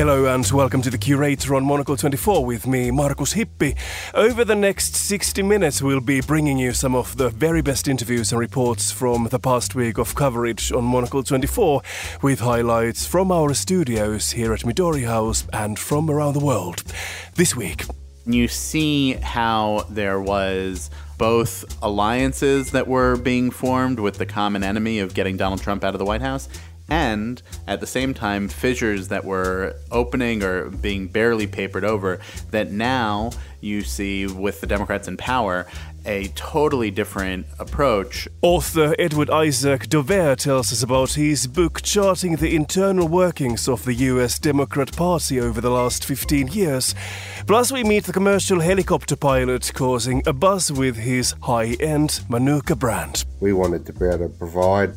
Hello and welcome to the Curator on Monocle 24 with me, Markus Hippi. Over the next 60 minutes, we'll be bringing you some of the very best interviews and reports from the past week of coverage on Monocle 24, with highlights from our studios here at Midori House and from around the world. This week, you see how there was both alliances that were being formed with the common enemy of getting Donald Trump out of the White House and at the same time fissures that were opening or being barely papered over that now you see with the Democrats in power a totally different approach. Author Edward Isaac Dovere tells us about his book charting the internal workings of the US Democrat Party over the last 15 years. Plus, we meet the commercial helicopter pilot causing a buzz with his high end Manuka brand. We wanted to be able to provide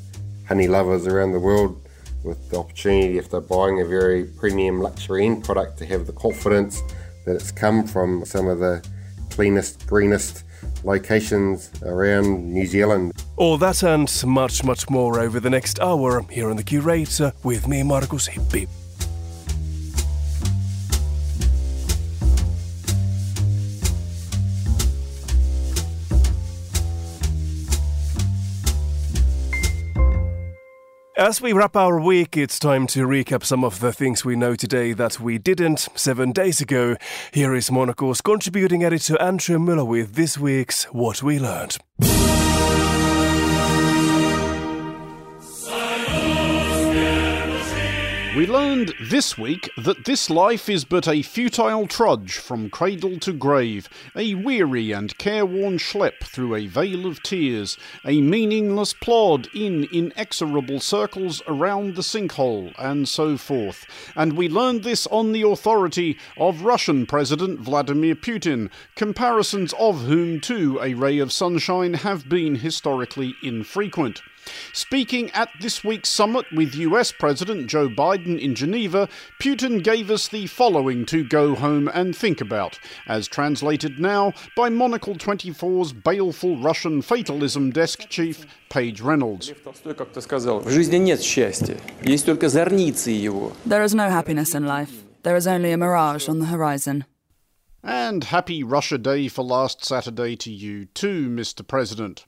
honey lovers around the world with the opportunity, if they're buying a very premium luxury end product, to have the confidence that it's come from some of the cleanest, greenest locations around New Zealand. All that and much, much more over the next hour here on The Curator with me, Markus Hippi. As we wrap our week, it's time to recap some of the things we know today that we didn't seven days ago. Here is Monocle's contributing editor Andrew Mueller with this week's What We Learned. We learned this week that this life is but a futile trudge from cradle to grave, a weary and careworn schlep through a vale of tears, a meaningless plod in inexorable circles around the sinkhole, and so forth. And we learned this on the authority of Russian President Vladimir Putin, comparisons of whom to a ray of sunshine have been historically infrequent. Speaking at this week's summit with US President Joe Biden in Geneva, Putin gave us the following to go home and think about, as translated now by Monocle 24's baleful Russian fatalism desk chief, Paige Reynolds. There is no happiness in life. There is only a mirage on the horizon. And happy Russia Day for last Saturday to you too, Mr. President.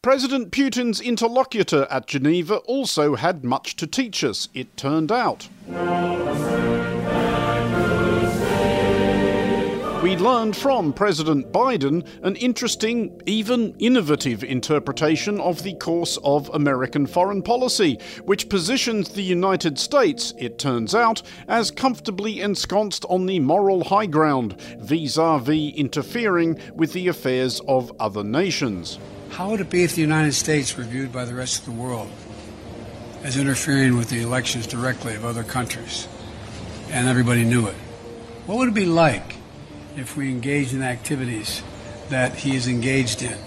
President Putin's interlocutor at Geneva also had much to teach us, it turned out. We learned from President Biden an interesting, even innovative interpretation of the course of American foreign policy, which positions the United States, it turns out, as comfortably ensconced on the moral high ground, vis a vis interfering with the affairs of other nations. How would it be if the United States were viewed by the rest of the world as interfering with the elections directly of other countries and everybody knew it? What would it be like if we engaged in activities that he is engaged in?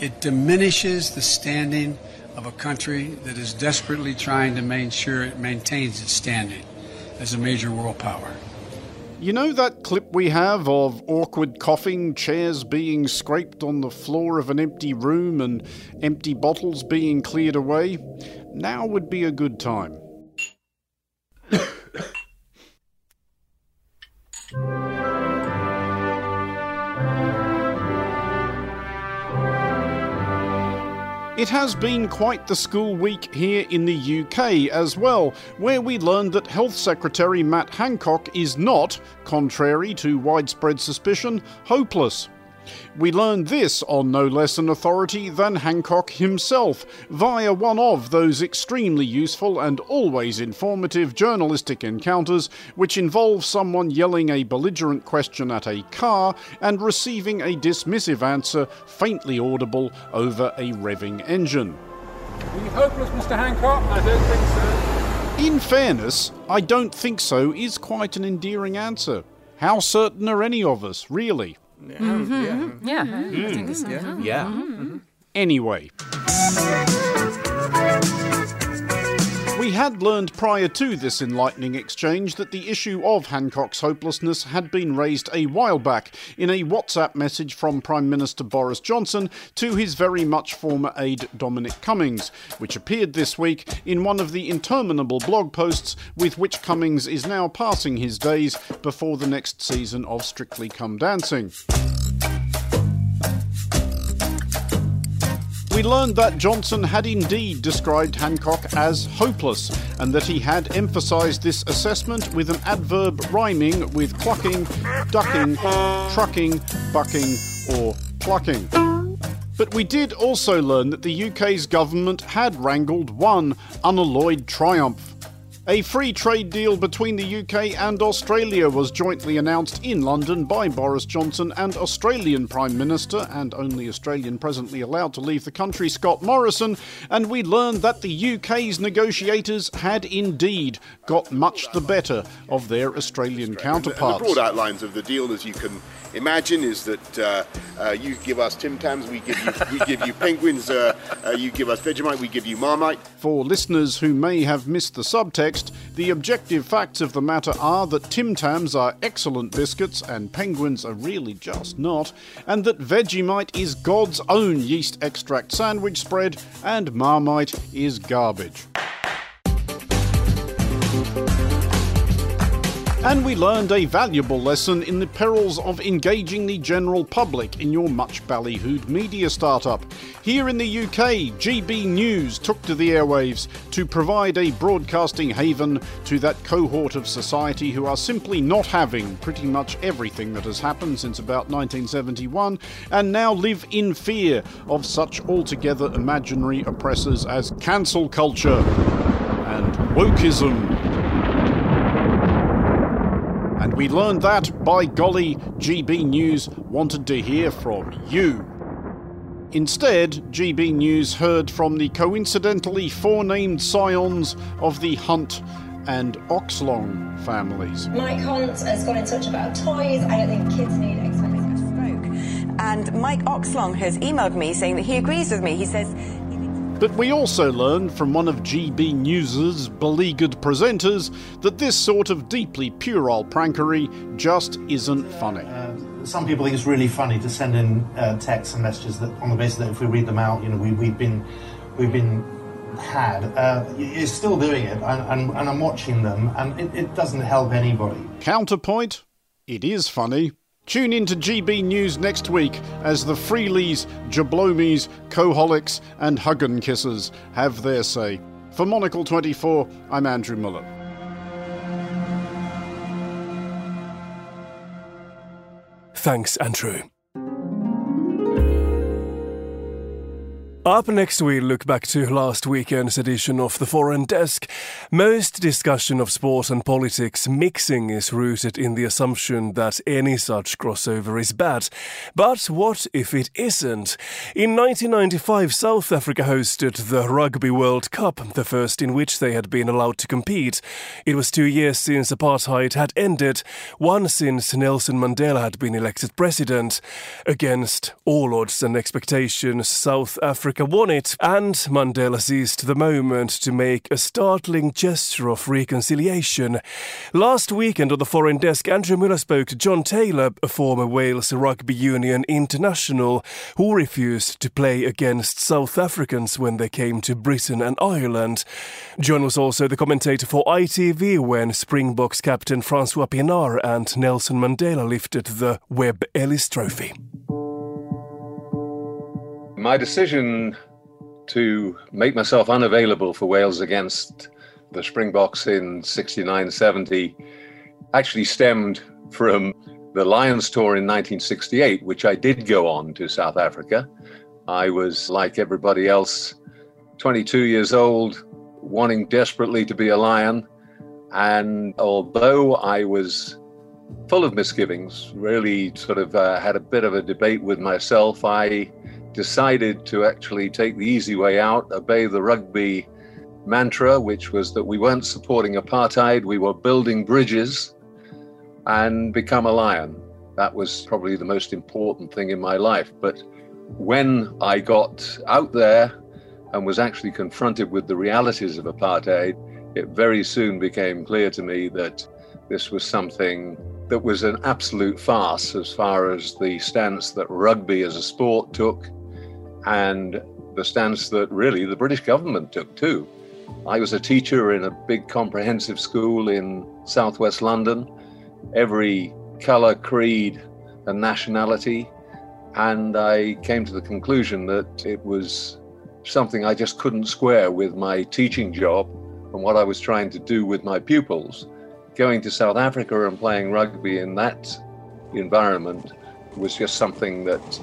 It diminishes the standing of a country that is desperately trying to make sure it maintains its standing as a major world power. You know that clip we have of awkward coughing, chairs being scraped on the floor of an empty room, and empty bottles being cleared away? Now would be a good time. It has been quite the school week here in the UK as well, where we learned that Health Secretary Matt Hancock is not, contrary to widespread suspicion, hopeless. We learned this on no less an authority than Hancock himself, via one of those extremely useful and always informative journalistic encounters which involve someone yelling a belligerent question at a car and receiving a dismissive answer faintly audible over a revving engine. Are you hopeless, Mr. Hancock? I don't think so. In fairness, I don't think so is quite an endearing answer. How certain are any of us, really? Yeah. Mm-hmm. Yeah. Mm. I think so. Yeah. yeah. Mm-hmm. Anyway. We had learned prior to this enlightening exchange that the issue of Hancock's hopelessness had been raised a while back in a WhatsApp message from Prime Minister Boris Johnson to his very much former aide Dominic Cummings, which appeared this week in one of the interminable blog posts with which Cummings is now passing his days before the next season of Strictly Come Dancing. We learned that Johnson had indeed described Hancock as hopeless, and that he had emphasised this assessment with an adverb rhyming with clucking, ducking, trucking, bucking, or plucking. But we did also learn that the UK's government had wrangled one unalloyed triumph. A free trade deal between the UK and Australia was jointly announced in London by Boris Johnson and Australian Prime Minister, and only Australian presently allowed to leave the country, Scott Morrison, and we learned that the UK's negotiators had indeed got much the better of their Australian counterparts. And the broad outlines of the deal, as you can imagine, is that uh, uh, you give us Tim Tams, we give you, we give you penguins, uh, uh you give us Vegemite, we give you Marmite. For listeners who may have missed the subtext, the objective facts of the matter are that Tim Tams are excellent biscuits and penguins are really just not, and that Vegemite is God's own yeast extract sandwich spread and Marmite is garbage. And we learned a valuable lesson in the perils of engaging the general public in your much ballyhooed media startup. Here in the UK, GB News took to the airwaves to provide a broadcasting haven to that cohort of society who are simply not having pretty much everything that has happened since about 1971 and now live in fear of such altogether imaginary oppressors as cancel culture and wokeism. And we learned that, by golly, GB News wanted to hear from you. Instead, GB News heard from the coincidentally forenamed scions of the Hunt and Oxlong families. Mike Hunt has got in touch about toys. I don't think kids need stroke. And Mike Oxlong has emailed me saying that he agrees with me. He says but we also learned from one of GB News's beleaguered presenters that this sort of deeply puerile prankery just isn't funny. Uh, some people think it's really funny to send in uh, texts and messages that, on the basis that if we read them out, you know, we, we've been we've been had. Uh, you're still doing it, and, and, and I'm watching them, and it, it doesn't help anybody. Counterpoint: It is funny. Tune in to GB News next week as the Freelies, Jablomies, Coholics, and Huggen Kissers have their say. For Monocle 24, I'm Andrew Mueller. Thanks, Andrew. Up next, we look back to last weekend's edition of The Foreign Desk. Most discussion of sport and politics mixing is rooted in the assumption that any such crossover is bad. But what if it isn't? In 1995, South Africa hosted the Rugby World Cup, the first in which they had been allowed to compete. It was two years since apartheid had ended, one since Nelson Mandela had been elected president. Against all odds and expectations, South Africa America won it, and Mandela seized the moment to make a startling gesture of reconciliation. Last weekend on the Foreign Desk, Andrew Mueller spoke to John Taylor, a former Wales Rugby Union international, who refused to play against South Africans when they came to Britain and Ireland. John was also the commentator for ITV when Springboks captain Francois Pienaar and Nelson Mandela lifted the Webb Ellis Trophy my decision to make myself unavailable for Wales against the Springboks in 69 70 actually stemmed from the Lions tour in 1968, which I did go on to South Africa. I was, like everybody else, 22 years old, wanting desperately to be a Lion. And although I was full of misgivings, really sort of uh, had a bit of a debate with myself, I decided to actually take the easy way out, obey the rugby mantra, which was that we weren't supporting apartheid, we were building bridges, and become a lion. That was probably the most important thing in my life. But when I got out there and was actually confronted with the realities of apartheid, it very soon became clear to me that this was something that was an absolute farce as far as the stance that rugby as a sport took and the stance that really the British government took too. I was a teacher in a big comprehensive school in southwest London, every colour, creed, and nationality. And I came to the conclusion that it was something I just couldn't square with my teaching job and what I was trying to do with my pupils. Going to South Africa and playing rugby in that environment was just something that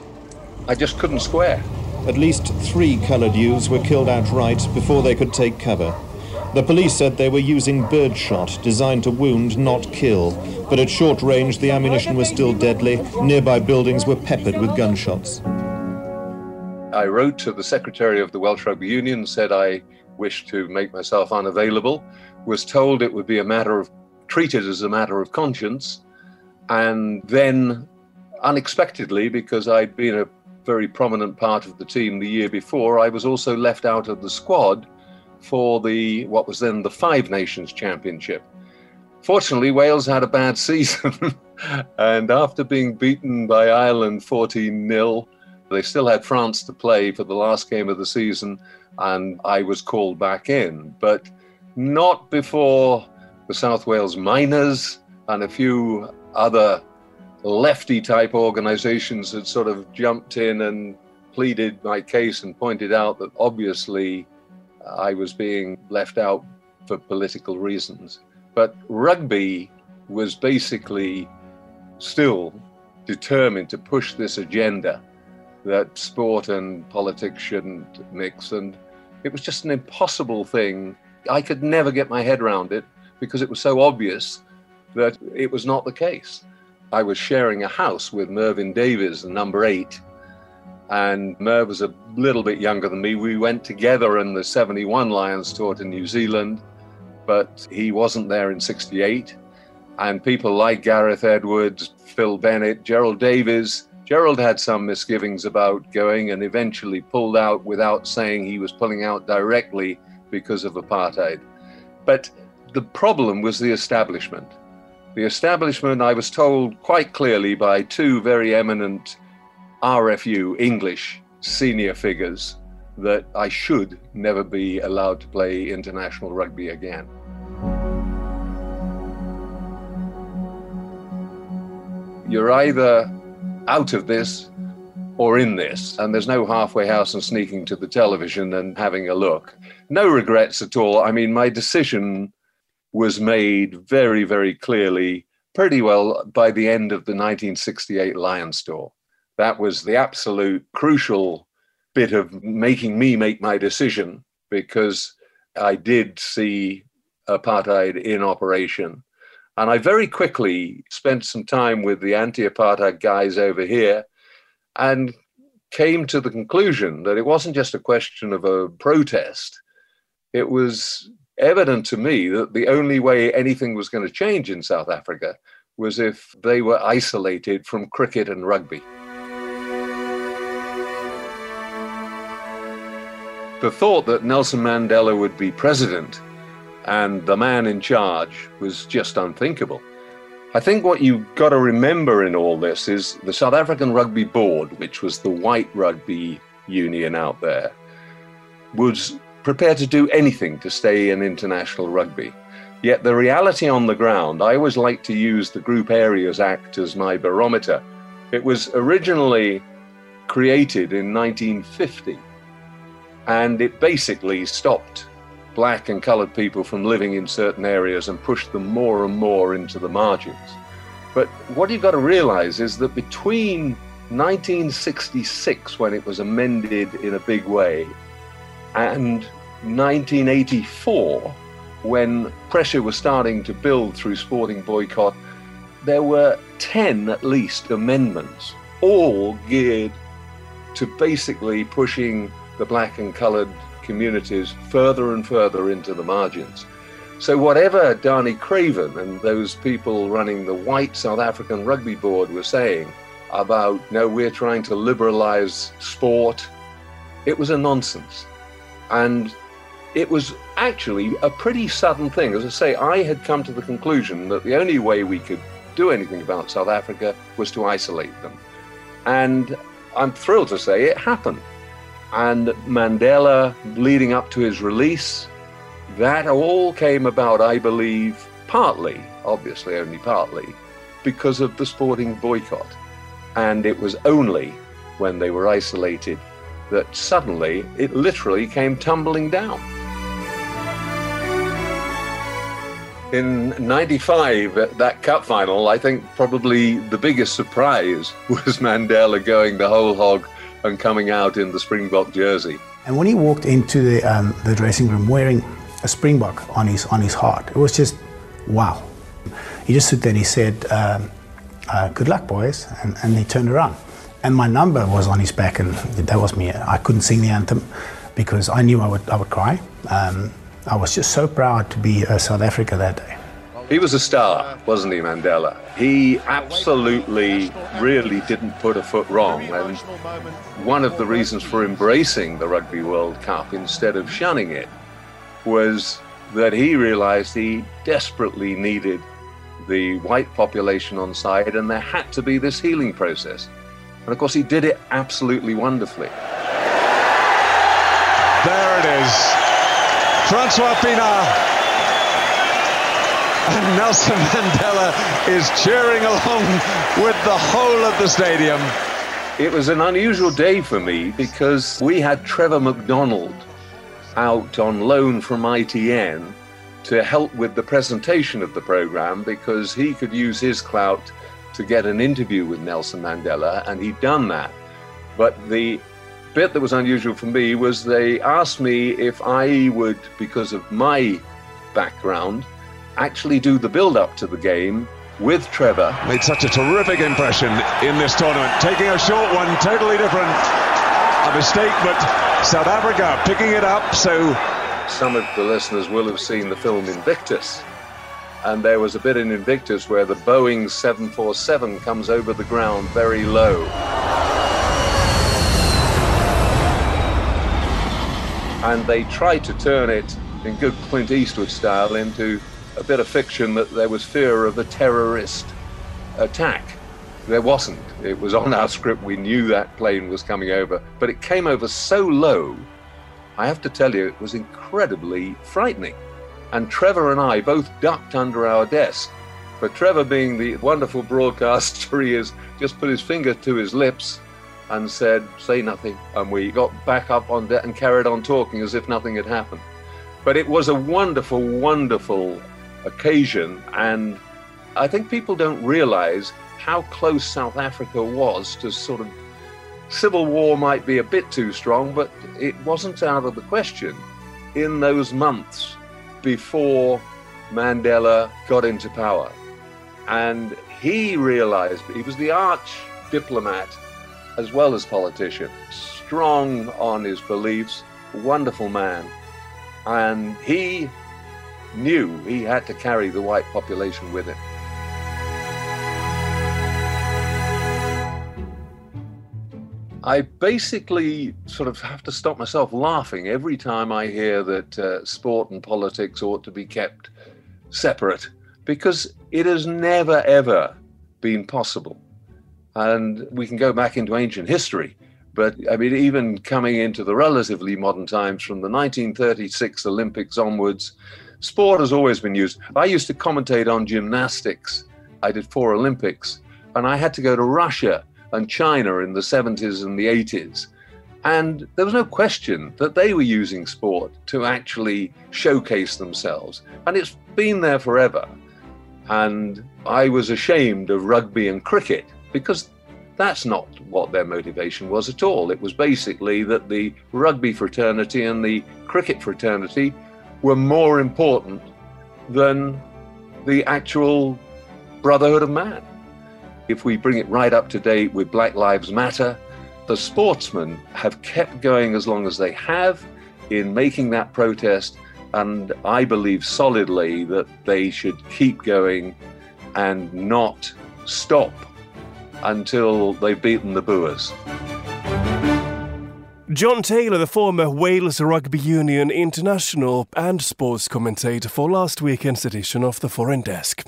I just couldn't square. At least three coloured youths were killed outright before they could take cover. The police said they were using birdshot designed to wound, not kill. But at short range, the ammunition was still deadly. Nearby buildings were peppered with gunshots. I wrote to the secretary of the Welsh Rugby Union, said I wished to make myself unavailable, was told it would be a matter of treated as a matter of conscience, and then unexpectedly, because I'd been a very prominent part of the team the year before, I was also left out of the squad for the what was then the Five Nations Championship. Fortunately, Wales had a bad season, and after being beaten by Ireland 14 0, they still had France to play for the last game of the season, and I was called back in, but not before the South Wales Miners and a few other lefty type organizations had sort of jumped in and pleaded my case and pointed out that obviously uh, I was being left out for political reasons. But rugby was basically still determined to push this agenda that sport and politics shouldn't mix. And it was just an impossible thing. I could never get my head around it because it was so obvious that it was not the case. I was sharing a house with Mervyn Davies, number eight. And Merv was a little bit younger than me. We went together in the 71 Lions tour to New Zealand, but he wasn't there in 68. And people like Gareth Edwards, Phil Bennett, Gerald Davies, Gerald had some misgivings about going and eventually pulled out without saying he was pulling out directly because of apartheid. But the problem was the establishment. The establishment, I was told quite clearly by two very eminent RFU English senior figures, that I should never be allowed to play international rugby again. You're either out of this or in this. And there's no halfway house and sneaking to the television and having a look. No regrets at all. I mean, my decision was made very, very clearly, pretty well by the end of the 1968 Lions tour. That was the absolute crucial bit of making me make my decision because I did see apartheid in operation. And I very quickly spent some time with the anti apartheid guys over here and came to the conclusion that it wasn't just a question of a protest. It was evident to me that the only way anything was going to change in South Africa was if they were isolated from cricket and rugby. The thought that Nelson Mandela would be president and the man in charge was just unthinkable. I think what you've got to remember in all this is the South African Rugby Board, which was the white rugby union out there, was prepared to do anything to stay in international rugby. Yet the reality on the ground, I always like to use the Group Areas Act as my barometer. It was originally created in 1950 and it basically stopped black and colored people from living in certain areas and pushed them more and more into the margins. But what you've got to realize is that between 1966, when it was amended in a big way, and 1984, when pressure was starting to build through sporting boycott, there were 10 at least amendments, all geared to basically pushing the black and colored communities further and further into the margins. So, whatever Danie Craven and those people running the white South African Rugby Board were saying about, no, we're trying to liberalize sport, it was a nonsense. And it was actually a pretty sudden thing. As I say, I had come to the conclusion that the only way we could do anything about South Africa was to isolate them. And I'm thrilled to say it happened. And Mandela, leading up to his release, that all came about, I believe, partly, obviously only partly, because of the sporting boycott. And it was only when they were isolated that suddenly it literally came tumbling down. In 95, at that cup final, I think probably the biggest surprise was Mandela going the whole hog and coming out in the Springbok jersey. And when he walked into the, um, the dressing room wearing a Springbok on his, on his heart, it was just wow. He just stood there and he said, um, uh, Good luck, boys. And, and he turned around. And my number was on his back, and that was me. I couldn't sing the anthem because I knew I would, I would cry. Um, I was just so proud to be a South Africa that day. He was a star, wasn't he, Mandela? He absolutely, really didn't put a foot wrong. And one of the reasons for embracing the Rugby World Cup instead of shunning it was that he realized he desperately needed the white population on side, and there had to be this healing process. And of course, he did it absolutely wonderfully. There it is. Francois Pienaar. And Nelson Mandela is cheering along with the whole of the stadium. It was an unusual day for me because we had Trevor McDonald out on loan from ITN to help with the presentation of the program because he could use his clout to get an interview with Nelson Mandela, and he'd done that. But the bit that was unusual for me was they asked me if I would, because of my background, actually do the build up to the game with Trevor. Made such a terrific impression in this tournament. Taking a short one, totally different. A mistake, but South Africa picking it up. So some of the listeners will have seen the film Invictus. And there was a bit in Invictus where the Boeing 747 comes over the ground very low. And they tried to turn it in good Clint Eastwood style into a bit of fiction that there was fear of a terrorist attack. There wasn't. It was on our script. We knew that plane was coming over, but it came over so low. I have to tell you, it was incredibly frightening. And Trevor and I both ducked under our desk. But Trevor, being the wonderful broadcaster he is, just put his finger to his lips and said, Say nothing. And we got back up on deck and carried on talking as if nothing had happened. But it was a wonderful, wonderful occasion. And I think people don't realize how close South Africa was to sort of civil war might be a bit too strong, but it wasn't out of the question in those months before Mandela got into power. And he realized he was the arch diplomat as well as politician, strong on his beliefs, wonderful man. And he knew he had to carry the white population with him. I basically sort of have to stop myself laughing every time I hear that uh, sport and politics ought to be kept separate because it has never, ever been possible. And we can go back into ancient history, but I mean, even coming into the relatively modern times from the 1936 Olympics onwards, sport has always been used. I used to commentate on gymnastics. I did four Olympics, and I had to go to Russia and China in the 70s and the 80s. And there was no question that they were using sport to actually showcase themselves. And it's been there forever. And I was ashamed of rugby and cricket because that's not what their motivation was at all. It was basically that the rugby fraternity and the cricket fraternity were more important than the actual brotherhood of man if we bring it right up to date with Black Lives Matter, the sportsmen have kept going as long as they have in making that protest. And I believe solidly that they should keep going and not stop until they've beaten the Boers. John Taylor, the former Wales Rugby Union international and sports commentator for last weekend's edition of the Foreign Desk.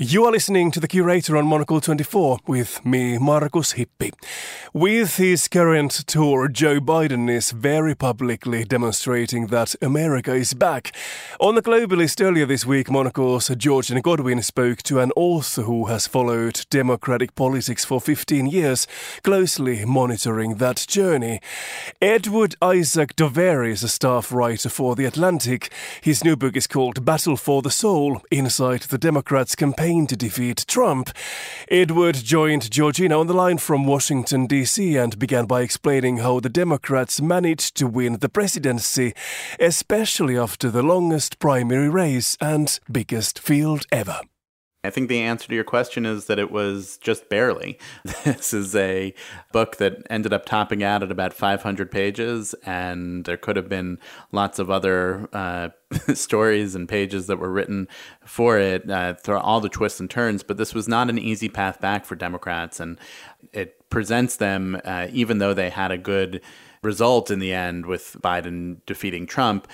You are listening to The Curator on Monocle 24 with me, Markus Hippi. With his current tour, Joe Biden is very publicly demonstrating that America is back. On The Globalist earlier this week, Monocle's Georgina Godwin spoke to an author who has followed democratic politics for 15 years, closely monitoring that journey. Edward Isaac Dovere is a staff writer for The Atlantic. His new book is called Battle for the Soul Inside the Democrats' Campaign campaign to defeat Trump. Edward joined Georgina on the line from Washington, D.C., and began by explaining how the Democrats managed to win the presidency, especially after the longest primary race and biggest field ever. I think the answer to your question is that it was just barely. This is a book that ended up topping out at about 500 pages, and there could have been lots of other uh, stories and pages that were written for it uh, through all the twists and turns. But this was not an easy path back for Democrats, and it presents them, uh, even though they had a good result in the end with Biden defeating Trump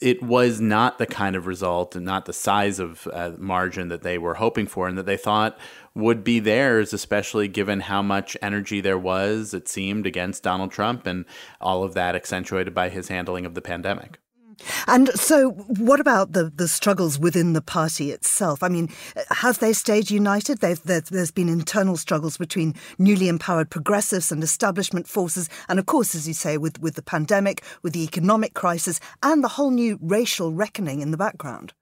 it was not the kind of result and not the size of uh, margin that they were hoping for and that they thought would be theirs, especially given how much energy there was, it seemed, against Donald Trump and all of that accentuated by his handling of the pandemic. And so, what about the, the struggles within the party itself? I mean, have they stayed united? there's been internal struggles between newly empowered progressives and establishment forces. And of course, as you say, with, with the pandemic, with the economic crisis, and the whole new racial reckoning in the background.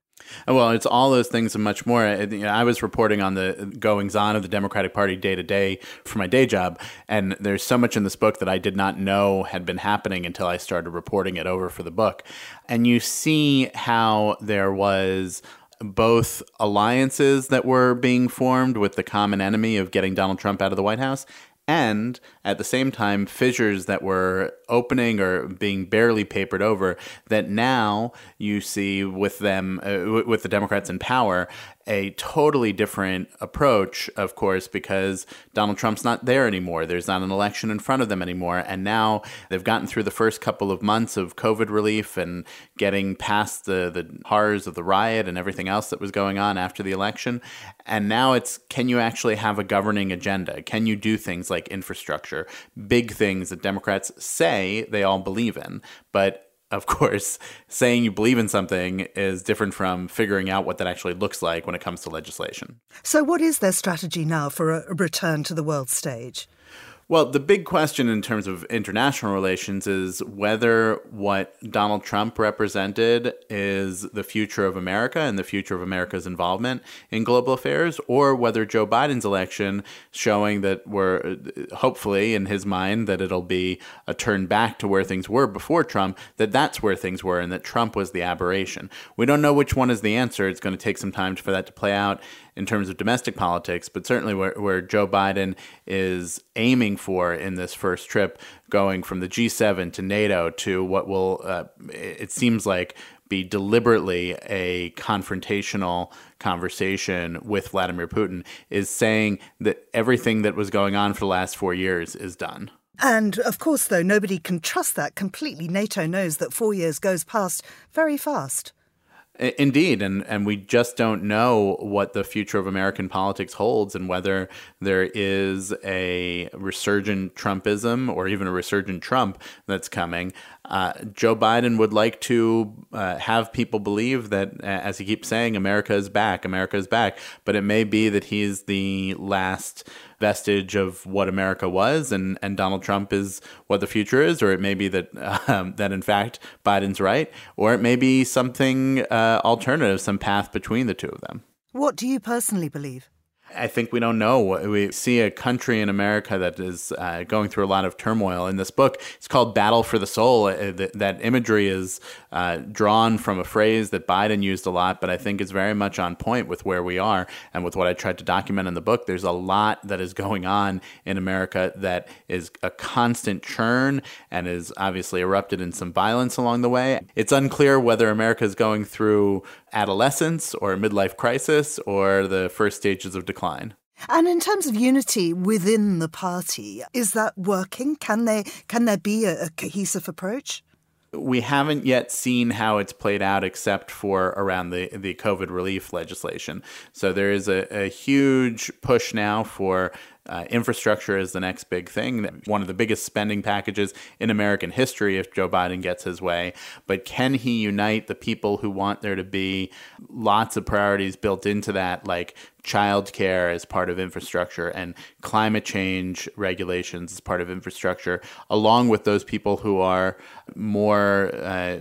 Well, it's all those things and much more. I was reporting on the goings on of the Democratic Party day to day for my day job, and there's so much in this book that I did not know had been happening until I started reporting it over for the book. And you see how there was both alliances that were being formed with the common enemy of getting Donald Trump out of the White House and at the same time fissures that were opening or being barely papered over that now you see with them uh, with the democrats in power a totally different approach, of course, because Donald Trump's not there anymore. There's not an election in front of them anymore. And now they've gotten through the first couple of months of COVID relief and getting past the, the horrors of the riot and everything else that was going on after the election. And now it's can you actually have a governing agenda? Can you do things like infrastructure, big things that Democrats say they all believe in? But of course, saying you believe in something is different from figuring out what that actually looks like when it comes to legislation. So, what is their strategy now for a return to the world stage? Well, the big question in terms of international relations is whether what Donald Trump represented is the future of America and the future of America's involvement in global affairs, or whether Joe Biden's election, showing that we're hopefully in his mind that it'll be a turn back to where things were before Trump, that that's where things were and that Trump was the aberration. We don't know which one is the answer. It's going to take some time for that to play out in terms of domestic politics, but certainly where, where Joe Biden is aiming for in this first trip, going from the G7 to NATO to what will, uh, it seems like, be deliberately a confrontational conversation with Vladimir Putin, is saying that everything that was going on for the last four years is done. And of course, though, nobody can trust that completely. NATO knows that four years goes past very fast. Indeed, and and we just don't know what the future of American politics holds, and whether there is a resurgent Trumpism or even a resurgent Trump that's coming. Uh, Joe Biden would like to uh, have people believe that, as he keeps saying, America is back, America is back. But it may be that he's the last vestige of what America was, and, and Donald Trump is what the future is, or it may be that um, that in fact Biden's right, or it may be something uh, alternative, some path between the two of them. What do you personally believe? I think we don't know. We see a country in America that is uh, going through a lot of turmoil. In this book, it's called Battle for the Soul. Uh, that imagery is uh, drawn from a phrase that Biden used a lot, but I think is very much on point with where we are and with what I tried to document in the book. There's a lot that is going on in America that is a constant churn and is obviously erupted in some violence along the way. It's unclear whether America is going through adolescence or midlife crisis or the first stages of decline. And in terms of unity within the party, is that working? Can they can there be a, a cohesive approach? we haven't yet seen how it's played out except for around the, the COVID relief legislation. So there is a, a huge push now for uh, infrastructure is the next big thing, one of the biggest spending packages in American history if Joe Biden gets his way. But can he unite the people who want there to be lots of priorities built into that, like childcare as part of infrastructure and climate change regulations as part of infrastructure, along with those people who are more uh,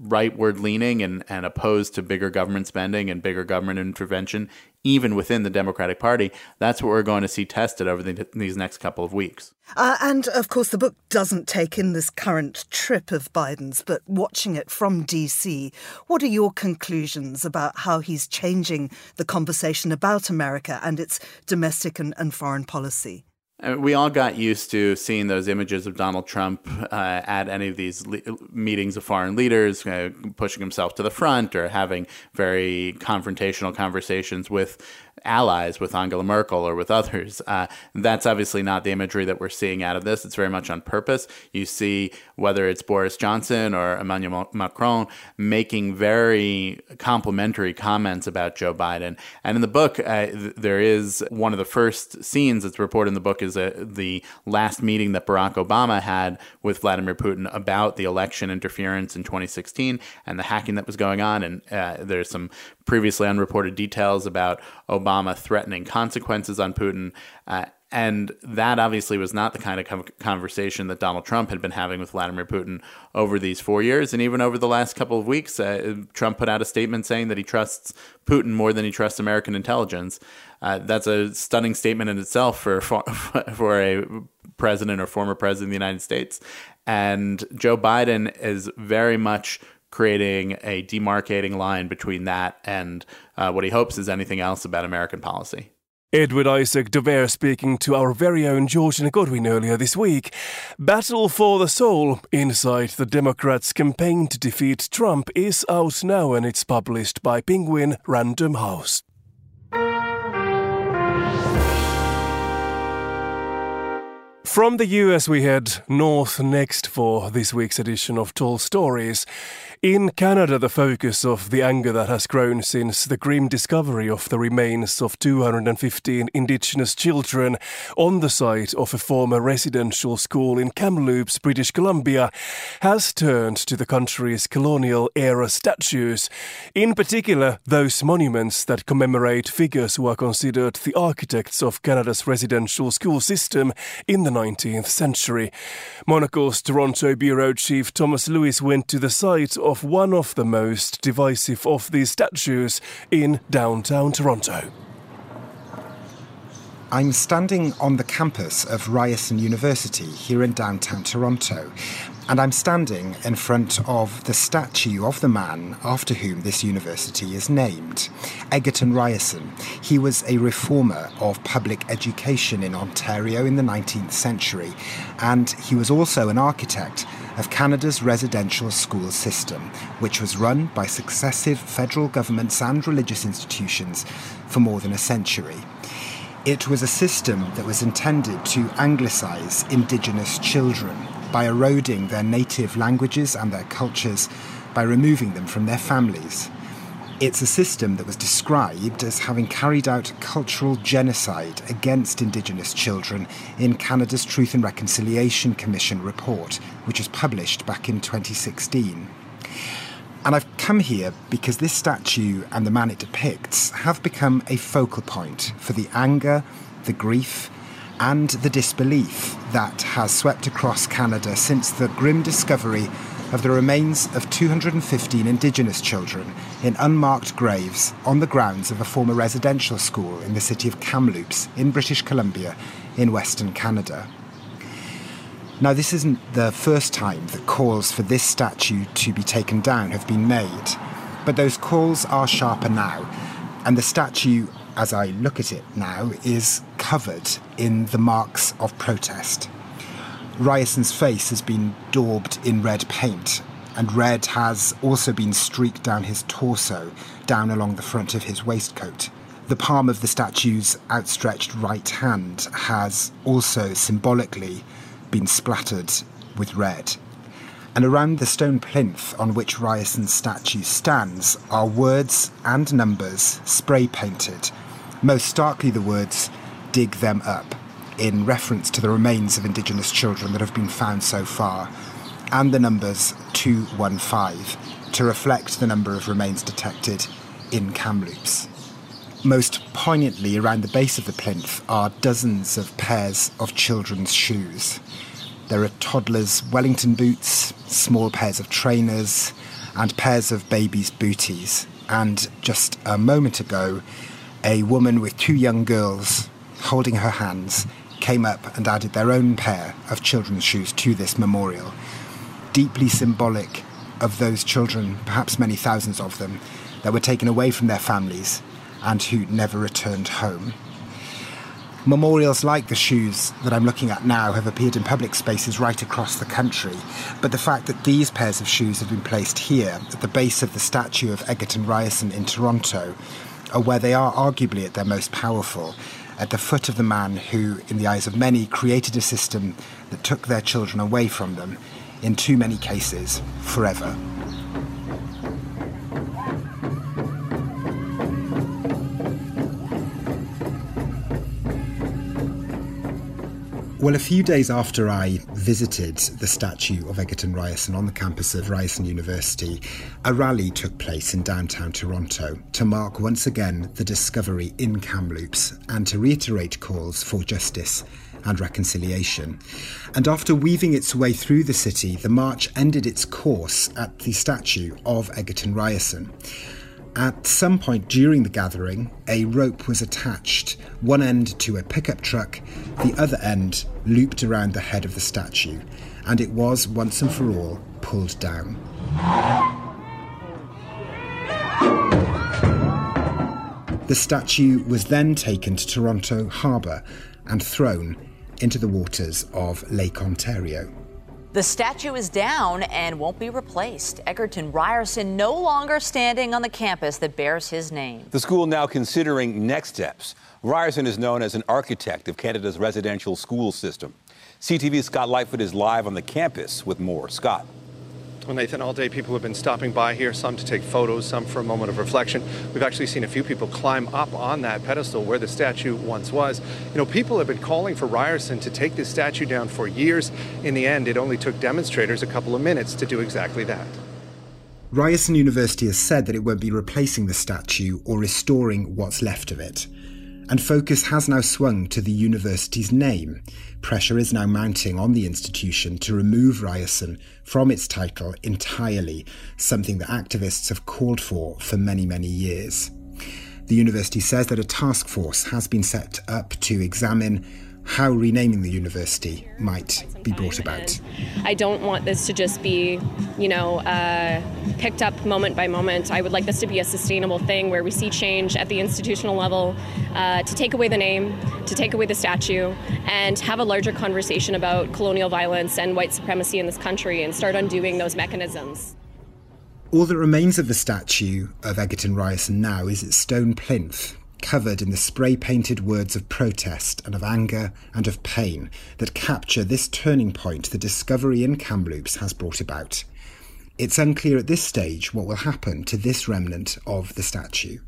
rightward leaning and, and opposed to bigger government spending and bigger government intervention, even within the Democratic Party. That's what we're going to see tested over the, these next couple of weeks. Uh, and of course, the book doesn't take in this current trip of Biden's, but watching it from DC, what are your conclusions about how he's changing the conversation about America and its domestic and, and foreign policy? Uh, we all got used to seeing those images of Donald Trump uh, at any of these le- meetings of foreign leaders, uh, pushing himself to the front or having very confrontational conversations with allies with Angela Merkel or with others. Uh, that's obviously not the imagery that we're seeing out of this. It's very much on purpose. You see whether it's Boris Johnson or Emmanuel Macron making very complimentary comments about Joe Biden. And in the book, uh, there is one of the first scenes that's reported in the book is uh, the last meeting that Barack Obama had with Vladimir Putin about the election interference in 2016 and the hacking that was going on. And uh, there's some previously unreported details about Obama threatening consequences on Putin. Uh, and that obviously was not the kind of conversation that Donald Trump had been having with Vladimir Putin over these four years. And even over the last couple of weeks, uh, Trump put out a statement saying that he trusts Putin more than he trusts American intelligence. Uh, that's a stunning statement in itself for, for, for a president or former president of the United States. And Joe Biden is very much creating a demarcating line between that and uh, what he hopes is anything else about American policy. Edward Isaac Dovere speaking to our very own Georgina Godwin earlier this week. Battle for the Soul inside the Democrats' campaign to defeat Trump is out now and it's published by Penguin Random House. From the US, we head north next for this week's edition of Tall Stories. In Canada, the focus of the anger that has grown since the grim discovery of the remains of 215 Indigenous children on the site of a former residential school in Kamloops, British Columbia, has turned to the country's colonial era statues. In particular, those monuments that commemorate figures who are considered the architects of Canada's residential school system in the 19th century. Monocle's Toronto bureau chief Thomas Lewis went to the site of one of the most divisive of these statues in downtown Toronto. I'm standing on the campus of Ryerson University here in downtown Toronto, and I'm standing in front of the statue of the man after whom this university is named, Egerton Ryerson. He was a reformer of public education in Ontario in the 19th century, and he was also an architect of Canada's residential school system, which was run by successive federal governments and religious institutions for more than a century. It was a system that was intended to anglicise Indigenous children by eroding their native languages and their cultures, by removing them from their families. It's a system that was described as having carried out cultural genocide against Indigenous children in Canada's Truth and Reconciliation Commission report, which was published back in 2016. And I've come here because this statue and the man it depicts have become a focal point for the anger, the grief, and the disbelief that has swept across Canada since the grim discovery of the remains of 215 Indigenous children in unmarked graves on the grounds of a former residential school in the city of Kamloops in British Columbia in Western Canada. Now, this isn't the first time that calls for this statue to be taken down have been made, but those calls are sharper now, and the statue, as I look at it now, is covered in the marks of protest. Ryerson's face has been daubed in red paint, and red has also been streaked down his torso, down along the front of his waistcoat. The palm of the statue's outstretched right hand has also symbolically been splattered with red. And around the stone plinth on which Ryerson's statue stands are words and numbers spray painted, most starkly the words, dig them up, in reference to the remains of Indigenous children that have been found so far, and the numbers 215 to reflect the number of remains detected in Kamloops. Most poignantly, around the base of the plinth are dozens of pairs of children's shoes. There are toddlers' Wellington boots, small pairs of trainers, and pairs of babies' booties. And just a moment ago, a woman with two young girls holding her hands came up and added their own pair of children's shoes to this memorial. Deeply symbolic of those children, perhaps many thousands of them, that were taken away from their families and who never returned home. Memorials like the shoes that I'm looking at now have appeared in public spaces right across the country, but the fact that these pairs of shoes have been placed here, at the base of the statue of Egerton Ryerson in Toronto, are where they are arguably at their most powerful, at the foot of the man who, in the eyes of many, created a system that took their children away from them, in too many cases, forever. Well, a few days after I visited the statue of Egerton Ryerson on the campus of Ryerson University, a rally took place in downtown Toronto to mark once again the discovery in Kamloops and to reiterate calls for justice and reconciliation. And after weaving its way through the city, the march ended its course at the statue of Egerton Ryerson. At some point during the gathering, a rope was attached, one end to a pickup truck, the other end looped around the head of the statue, and it was, once and for all, pulled down. The statue was then taken to Toronto Harbour and thrown into the waters of Lake Ontario. The statue is down and won't be replaced. Egerton Ryerson no longer standing on the campus that bears his name. The school now considering next steps. Ryerson is known as an architect of Canada's residential school system. CTV's Scott Lightfoot is live on the campus with more. Scott. Well, Nathan, all day people have been stopping by here, some to take photos, some for a moment of reflection. We've actually seen a few people climb up on that pedestal where the statue once was. You know, people have been calling for Ryerson to take this statue down for years. In the end, it only took demonstrators a couple of minutes to do exactly that. Ryerson University has said that it won't be replacing the statue or restoring what's left of it and focus has now swung to the university's name. Pressure is now mounting on the institution to remove Ryerson from its title entirely, something that activists have called for for many, many years. The university says that a task force has been set up to examine how renaming the university might be brought about. I don't want this to just be, you know, uh, picked up moment by moment. I would like this to be a sustainable thing where we see change at the institutional level uh, to take away the name, to take away the statue, and have a larger conversation about colonial violence and white supremacy in this country and start undoing those mechanisms. All that remains of the statue of Egerton Ryerson now is its stone plinth, covered in the spray painted words of protest and of anger and of pain that capture this turning point the discovery in Kamloops has brought about. It's unclear at this stage what will happen to this remnant of the statue.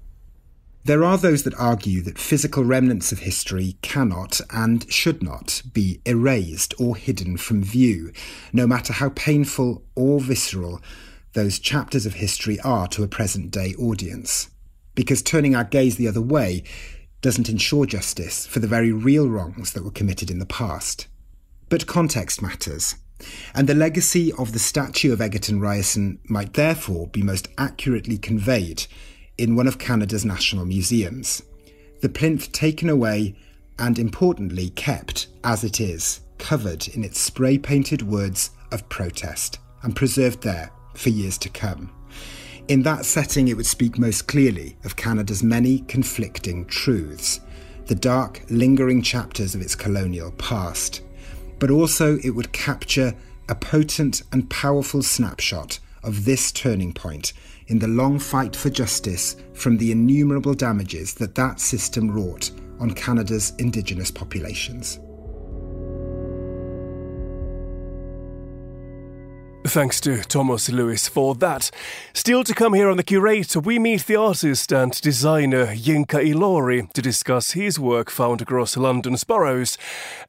There are those that argue that physical remnants of history cannot and should not be erased or hidden from view, no matter how painful or visceral those chapters of history are to a present day audience because turning our gaze the other way doesn't ensure justice for the very real wrongs that were committed in the past. But context matters, and the legacy of the statue of Egerton Ryerson might therefore be most accurately conveyed in one of Canada's national museums. The plinth taken away and importantly kept as it is, covered in its spray painted words of protest and preserved there for years to come. In that setting, it would speak most clearly of Canada's many conflicting truths, the dark, lingering chapters of its colonial past. But also, it would capture a potent and powerful snapshot of this turning point in the long fight for justice from the innumerable damages that that system wrought on Canada's Indigenous populations. Thanks to Thomas Lewis for that. Still to come here on The Curator, we meet the artist and designer Yinka Ilori to discuss his work found across London's boroughs.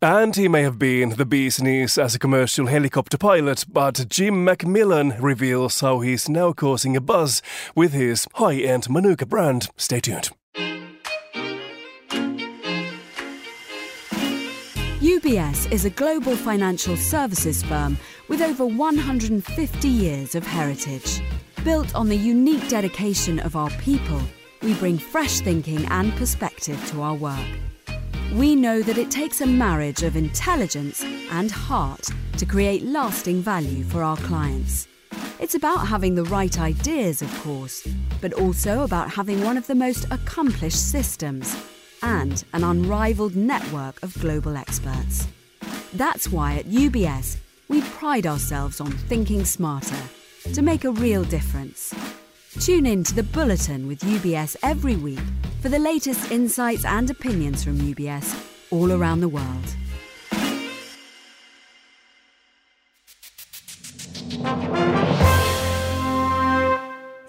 And he may have been the bee's knees as a commercial helicopter pilot, but Jim McMillan reveals how he's now causing a buzz with his high end Manuka brand. Stay tuned. UBS is a global financial services firm with over 150 years of heritage. Built on the unique dedication of our people, we bring fresh thinking and perspective to our work. We know that it takes a marriage of intelligence and heart to create lasting value for our clients. It's about having the right ideas, of course, but also about having one of the most accomplished systems and an unrivaled network of global experts. That's why at UBS, we pride ourselves on thinking smarter to make a real difference. Tune in to the Bulletin with UBS every week for the latest insights and opinions from UBS all around the world.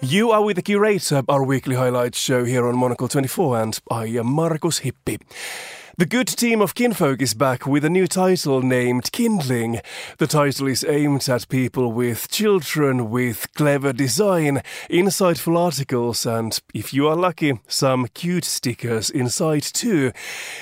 You are with the Curator, our weekly highlights show here on Monocle 24, and I am Markus Hippi. The good team of Kinfolk is back with a new title named Kindling. The title is aimed at people with children with clever design, insightful articles, and if you are lucky, some cute stickers inside too.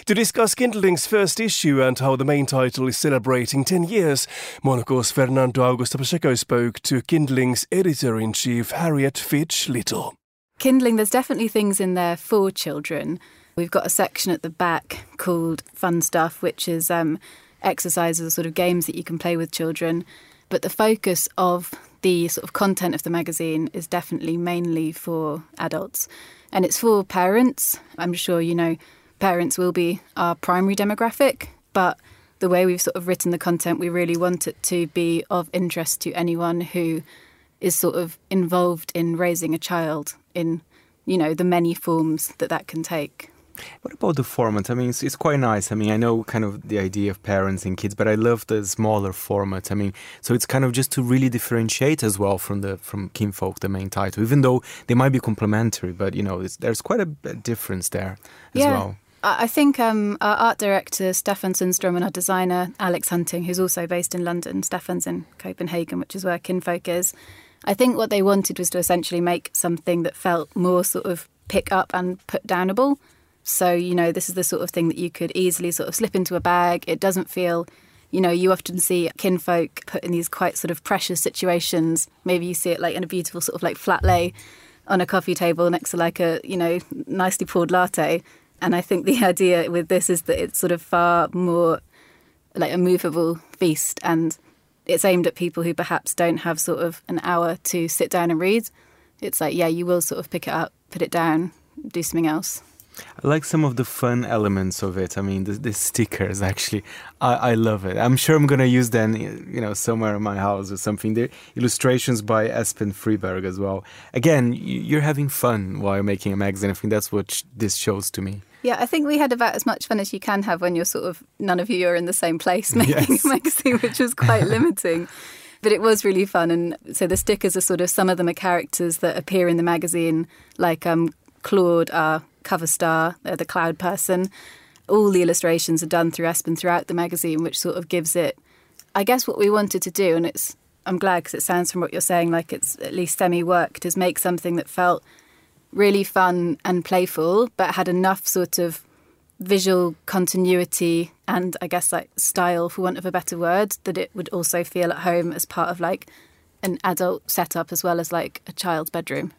To discuss Kindling's first issue and how the main title is celebrating 10 years, Monocle's Fernando Augusto Pacheco spoke to Kindling's editor in chief, Harriet Fitch Little. Kindling, there's definitely things in there for children. We've got a section at the back called Fun Stuff, which is um, exercises, sort of games that you can play with children. But the focus of the sort of content of the magazine is definitely mainly for adults. And it's for parents. I'm sure you know parents will be our primary demographic, but the way we've sort of written the content, we really want it to be of interest to anyone who is sort of involved in raising a child in, you know, the many forms that that can take. What about the format? I mean, it's, it's, quite nice. I mean, I know kind of the idea of parents and kids, but I love the smaller format. I mean, so it's kind of just to really differentiate as well from the from Kinfolk, the main title, even though they might be complementary, but you know, there's quite a, a difference there as well. yeah. well. I think um, our art director Staffan Sundström and our designer Alex Hunting, who's also based in London, Stefan's in Copenhagen, which is where Kinfolk is. I think what they wanted was to essentially make something that felt more sort of pick up and put downable. So, you know, this is the sort of thing that you could easily sort of slip into a bag. It doesn't feel, you know, you often see kinfolk put in these quite sort of precious situations. Maybe you see it like in a beautiful sort of like flat lay on a coffee table next to like a, you know, nicely poured latte. And I think the idea with this is that it's sort of far more like a movable feast and it's aimed at people who perhaps don't have sort of an hour to sit down and read. It's like, yeah, you will sort of pick it up, put it down, do something else. I like some of the fun elements of it. I mean, the, the stickers actually, I, I, love it. I'm sure I'm gonna use them, you know, somewhere in my house or something. The illustrations by Espen Friberg as well. Again, you're having fun while you're making a magazine. I think that's what this shows to me. Yeah, I think we had about as much fun as you can have when you're sort of none of you are in the same place making yes. a magazine, which was quite limiting. But it was really fun, and so the stickers are sort of some of them are characters that appear in the magazine, like um, Claude, our cover star, uh, the cloud person. All the illustrations are done through Espen throughout the magazine, which sort of gives it, I guess, what we wanted to do. And it's, I'm glad because it sounds from what you're saying like it's at least semi worked, is make something that felt really fun and playful, but had enough sort of visual continuity and I guess like style, for want of a better word, that it would also feel at home as part of like an adult setup as well as like a child's bedroom.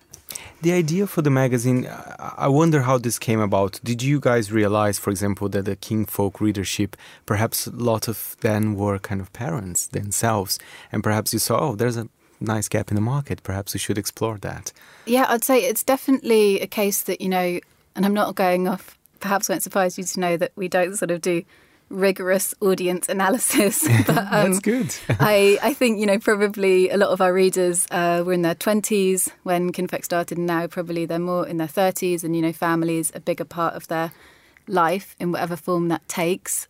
The idea for the magazine, I wonder how this came about. Did you guys realize, for example, that the Kinfolk readership, perhaps a lot of them were kind of parents themselves, and perhaps you saw, oh, there's a nice gap in the market. Perhaps we should explore that. Yeah, I'd say it's definitely a case that, you know, and I'm not going off, perhaps won't surprise you to know that we don't sort of do rigorous audience analysis. But um, That's good. I, I think, you know, probably a lot of our readers uh, were in their 20s when Kinfolk started, and now probably they're more in their 30s, and, you know, families a bigger part of their life in whatever form that takes.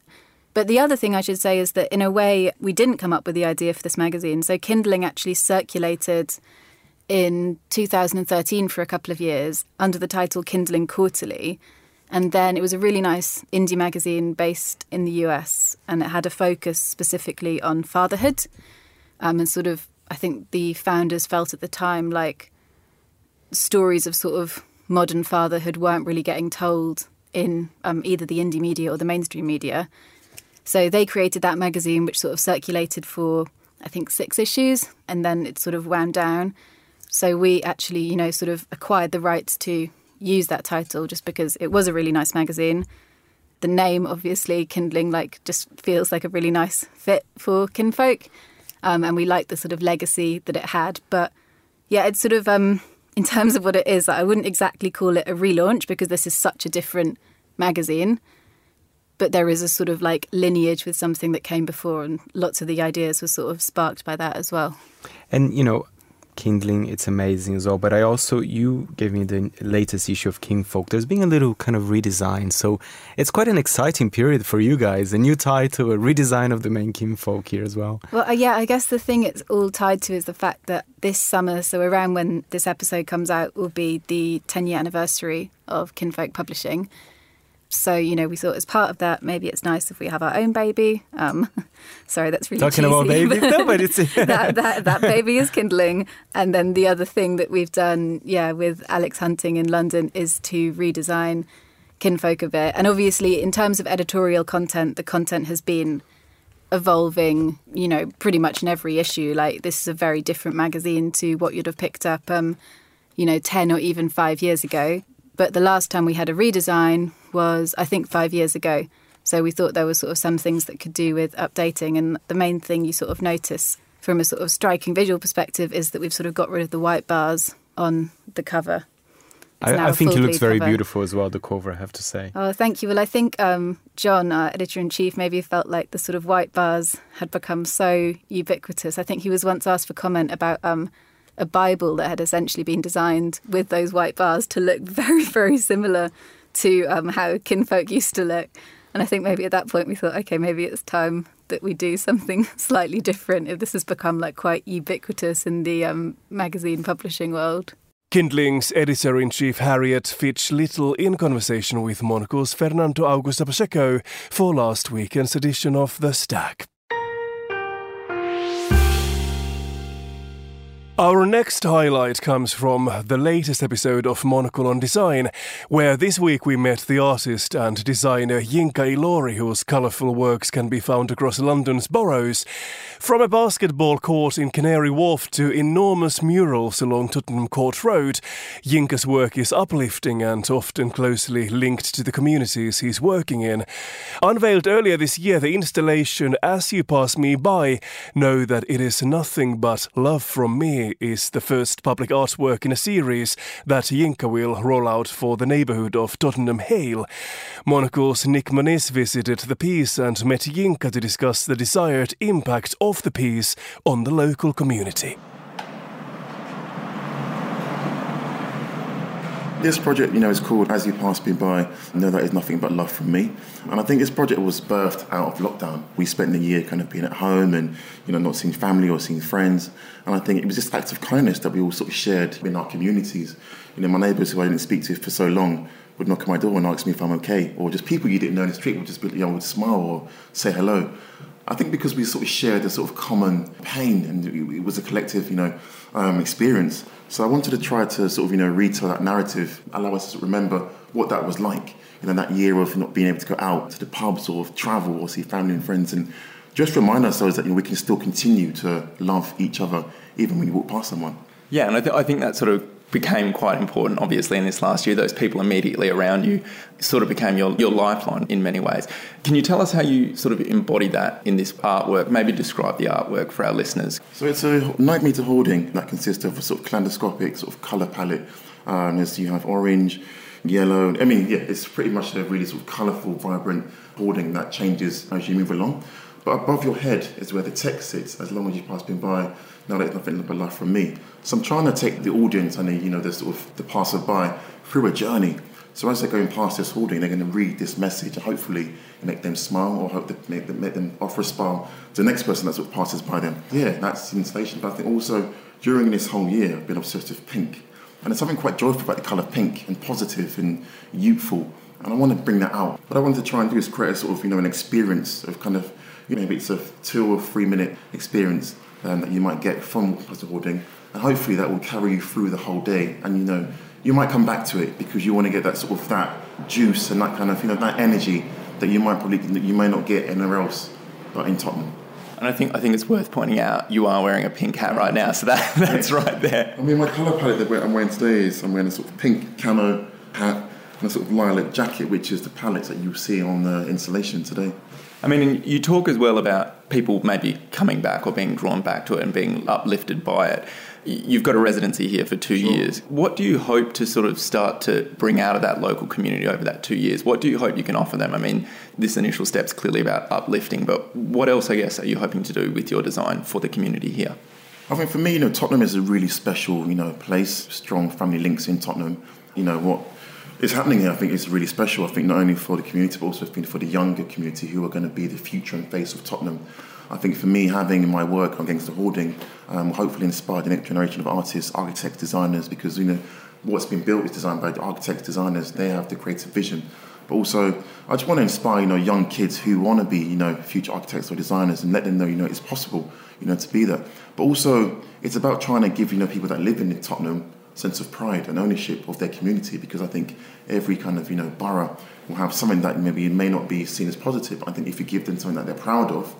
But the other thing I should say is that, in a way, we didn't come up with the idea for this magazine. So, Kindling actually circulated in 2013 for a couple of years under the title Kindling Quarterly. And then it was a really nice indie magazine based in the US, and it had a focus specifically on fatherhood. Um, and sort of, I think the founders felt at the time like stories of sort of modern fatherhood weren't really getting told in um, either the indie media or the mainstream media. So they created that magazine, which sort of circulated for, I think, six issues, and then it sort of wound down. So we actually, you know, sort of acquired the rights to use that title just because it was a really nice magazine. The name, obviously, Kindling, like just feels like a really nice fit for Kinfolk, um, and we like the sort of legacy that it had. But yeah, it's sort of um, in terms of what it is, I wouldn't exactly call it a relaunch because this is such a different magazine. But there is a sort of like lineage with something that came before, and lots of the ideas were sort of sparked by that as well. And you know, Kindling, it's amazing as well. But I also, you gave me the latest issue of Kinfolk. There's been a little kind of redesign. So it's quite an exciting period for you guys. A new title, a redesign of the main Kinfolk here as well. Well, uh, yeah, I guess the thing it's all tied to is the fact that this summer, so around when this episode comes out, will be the 10 year anniversary of Kinfolk Publishing. So, you know, we thought as part of that, maybe it's nice if we have our own baby. Um, sorry, that's really Talking cheesy, about baby? No, but it's- that, that, that baby is kindling. And then the other thing that we've done, yeah, with Alex Hunting in London is to redesign Kinfolk a bit. And obviously, in terms of editorial content, the content has been evolving, you know, pretty much in every issue. Like, this is a very different magazine to what you'd have picked up, um, you know, 10 or even five years ago. But the last time we had a redesign was, I think, five years ago. So we thought there were sort of some things that could do with updating. And the main thing you sort of notice from a sort of striking visual perspective is that we've sort of got rid of the white bars on the cover. I, I, think it looks very cover. beautiful as well, the cover, I have to say. Oh, thank you. Well, I think um, John, our editor in chief, maybe felt like the sort of white bars had become so ubiquitous. I think he was once asked for comment about um, a Bible that had essentially been designed with those white bars to look very, very similar to um, how kinfolk used to look. And I think maybe at that point we thought, okay, maybe it's time that we do something slightly different if this has become like quite ubiquitous in the um, magazine publishing world. Kindling's editor in chief Harriet Fitch Little in conversation with Monocle's Fernando Augusto Pacheco for last weekend's edition of The Stack. Our next highlight comes from the latest episode of Monocle on Design, where this week we met the artist and designer Yinka Ilori, whose colourful works can be found across London's boroughs. From a basketball court in Canary Wharf to enormous murals along Tottenham Court Road, Yinka's work is uplifting and often closely linked to the communities he's working in. Unveiled earlier this year, the installation As You Pass Me By, Know That It Is Nothing But Love From Me is the first public artwork in a series that Yinka will roll out for the neighbourhood of Tottenham Hale. Monocle's Nic Monisse visited the piece and met Yinka to discuss the desired impact of the piece on the local community. This project, you know, is called As You Pass Me By, Know That Is Nothing But Love From Me. And I think this project was birthed out of lockdown. We spent the year kind of being at home and, you know, not seeing family or seeing friends. And I think it was this act of kindness that we all sort of shared in our communities. You know, my neighbours who I didn't speak to for so long would knock on my door and ask me if I'm okay. Or just people you didn't know in the street would just be, you know, would smile or say hello. I think because we sort of shared a sort of common pain and it was a collective, you know, um, experience. So I wanted to try to sort of, you know, retell that narrative, allow us to remember what that was like, you know, that year of not being able to go out to the pubs or travel or see family and friends and just remind ourselves that, you know, we can still continue to love each other even when you walk past someone. Yeah, and I, th- I think that sort of became quite important, obviously, in this last year. Those people immediately around you sort of became your, your lifeline in many ways. Can you tell us how you sort of embody that in this artwork? Maybe describe the artwork for our listeners. So it's a night meter hoarding that consists of a sort of kaleidoscopic sort of colour palette. Um, as you have orange, yellow. I mean, yeah, it's pretty much a really sort of colourful, vibrant hoarding that changes as you move along. But above your head is where the text sits. As long as you pass me by, now there's nothing but life from me. So I'm trying to take the audience and the, you know the sort of the passerby through a journey. So as they're going past this hoarding, they're going to read this message and hopefully make them smile or hope that make them, make them offer a smile to the next person that sort of passes by them. Yeah, that's the installation. But I think also during this whole year, I've been obsessed with pink. And there's something quite joyful about the colour pink and positive and youthful. And I want to bring that out. What I want to try and do is create a sort of, you know, an experience of kind of, maybe it's a two or three minute experience um, that you might get from puzzle hoarding. And hopefully that will carry you through the whole day. And, you know, you might come back to it because you want to get that sort of that juice and that kind of, you know, that energy that you might probably, that you may not get anywhere else but in Tottenham. And I think I think it's worth pointing out you are wearing a pink hat right now, so that that's right there. I mean, my colour palette that I'm wearing today is I'm wearing a sort of pink camo hat and a sort of lilac jacket, which is the palette that you see on the installation today. I mean, you talk as well about people maybe coming back or being drawn back to it and being uplifted by it. You've got a residency here for two sure. years. What do you hope to sort of start to bring out of that local community over that two years? What do you hope you can offer them? I mean, this initial step's clearly about uplifting, but what else, I guess, are you hoping to do with your design for the community here? I think for me, you know, Tottenham is a really special, you know, place. Strong family links in Tottenham. You know what is happening here, I think, is really special. I think not only for the community, but also for the younger community who are going to be the future and face of Tottenham. I think for me, having my work against the hoarding um, hopefully inspire the next generation of artists, architects, designers, because you know what's been built is designed by the architects, designers. They have the creative vision. But also, I just want to inspire you know young kids who want to be you know future architects or designers and let them know you know it's possible you know to be that. But also, it's about trying to give you know people that live in Tottenham sense of pride and ownership of their community because I think every kind of you know borough will have something that maybe may not be seen as positive. I think if you give them something that they're proud of,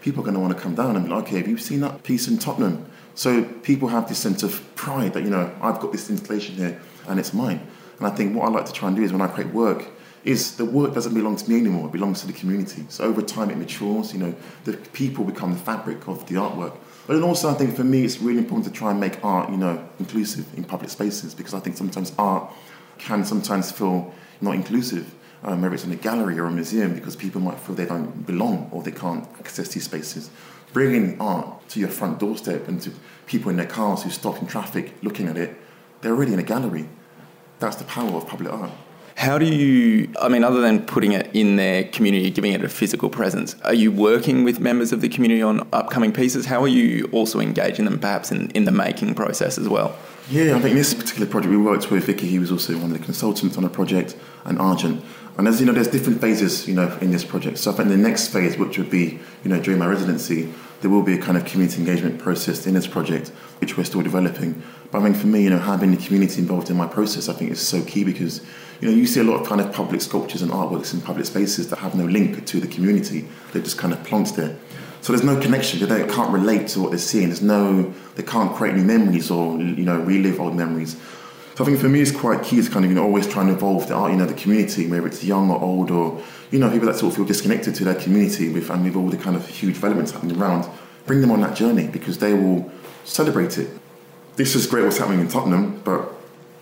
people are going to want to come down and be like, okay, have you seen that piece in Tottenham? So people have this sense of pride that, you know, I've got this installation here and it's mine. And I think what I like to try and do is when I create work, is the work doesn't belong to me anymore, it belongs to the community. So over time it matures, you know, the people become the fabric of the artwork. But then also I think for me it's really important to try and make art, you know, inclusive in public spaces because I think sometimes art can sometimes feel not inclusive um, whether it's in a gallery or a museum, because people might feel they don't belong or they can't access these spaces. Bringing art to your front doorstep and to people in their cars who stop in traffic looking at it, they're already in a gallery. That's the power of public art. How do you, I mean, other than putting it in their community, giving it a physical presence, are you working with members of the community on upcoming pieces? How are you also engaging them perhaps in, in the making process as well? Yeah, I think this particular project we worked with Vicky, he was also one of the consultants on the project, and Argent. And as you know, there's different phases, you know, in this project. So I think the next phase, which would be, you know, during my residency, there will be a kind of community engagement process in this project, which we're still developing. But I think for me, you know, having the community involved in my process, I think is so key because, you know, you see a lot of kind of public sculptures and artworks in public spaces that have no link to the community. They're just kind of plonked there. So there's no connection. They can't relate to what they're seeing. There's no, they can't create new memories or, you know, relive old memories. So I think for me, it's quite key to kind of you know always try and involve the art, you know, the community, whether it's young or old, or you know, people that sort of feel disconnected to their community with and with all the kind of huge developments happening around. Bring them on that journey because they will celebrate it. This is great what's happening in Tottenham, but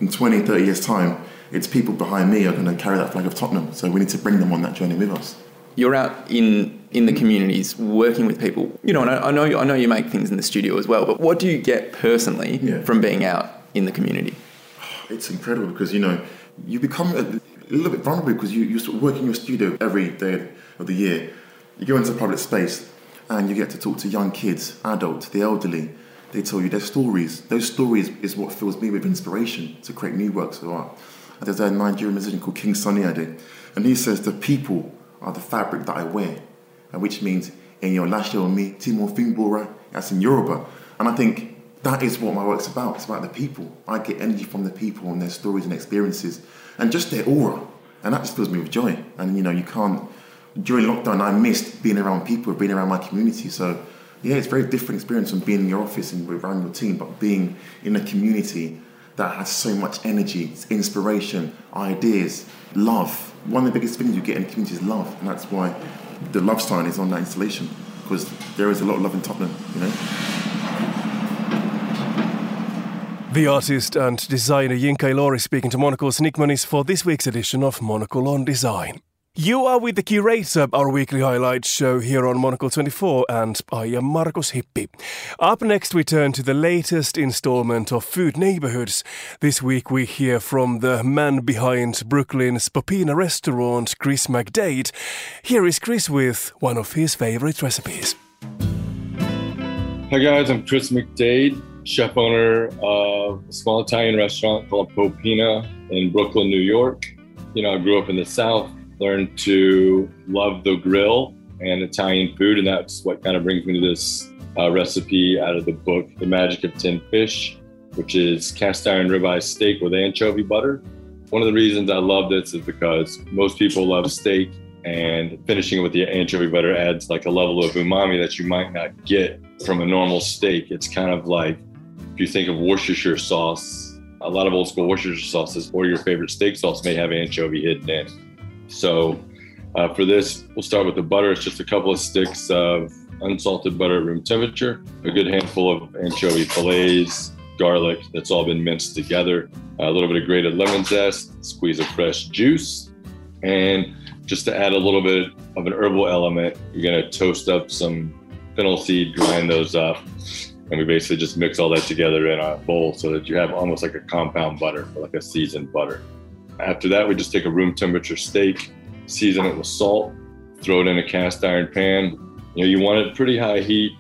in 20, 30 years' time, it's people behind me are going to carry that flag of Tottenham. So we need to bring them on that journey with us. You're out in in the communities, working with people. You know, and I, I know I know you make things in the studio as well. But what do you get personally yeah. from being out in the community? it's incredible because you know you become a, a little bit vulnerable because you, you sort of work in your studio every day of the year. You go into a public space and you get to talk to young kids, adults, the elderly. They tell you their stories. Those stories is what fills me with inspiration to create new works of art. There's a Nigerian musician called King Sunny Ade, and he says the people are the fabric that I wear, and which means in your lashe me, Timo Fingbora, that's in Yoruba. And I think that is what my work's about. It's about the people. I get energy from the people and their stories and experiences and just their aura. And that just fills me with joy. And you know, you can't during lockdown I missed being around people, being around my community. So yeah, it's a very different experience from being in your office and around your team, but being in a community that has so much energy, inspiration, ideas, love. One of the biggest things you get in a community is love, and that's why the love sign is on that installation because there is a lot of love in Tottenham, you know. The artist and designer Yinka Ilori speaking to Monocle's Nick for this week's edition of Monocle on Design. You are with the Curator, our weekly highlights show here on Monocle 24, and I am Markus Hippi. Up next, we turn to the latest installment of Food Neighborhoods. This week, we hear from the man behind Brooklyn's Popina restaurant, Chris McDade. Here is Chris with one of his favorite recipes. Hi, guys, I'm Chris McDade, chef owner of a small Italian restaurant called Popina in Brooklyn, New York. You know, I grew up in the South learned to love the grill and Italian food, and that's what kind of brings me to this uh, recipe out of the book, The Magic of Tinned Fish, which is cast iron ribeye steak with anchovy butter. One of the reasons I love this is because most people love steak, and finishing it with the anchovy butter adds like a level of umami that you might not get from a normal steak. It's kind of like if you think of Worcestershire sauce, a lot of old school Worcestershire sauces or your favorite steak sauce may have anchovy hidden in. So uh, for this, we'll start with the butter. It's just a couple of sticks of unsalted butter at room temperature, a good handful of anchovy fillets, garlic that's all been minced together, a little bit of grated lemon zest, squeeze of fresh juice, and just to add a little bit of an herbal element, you're to toast up some fennel seed, grind those up, and we basically just mix all that together in a bowl so that you have almost like a compound butter, like a seasoned butter. After that, we just take a room temperature steak, season it with salt, throw it in a cast iron pan. You know, you want it pretty high heat.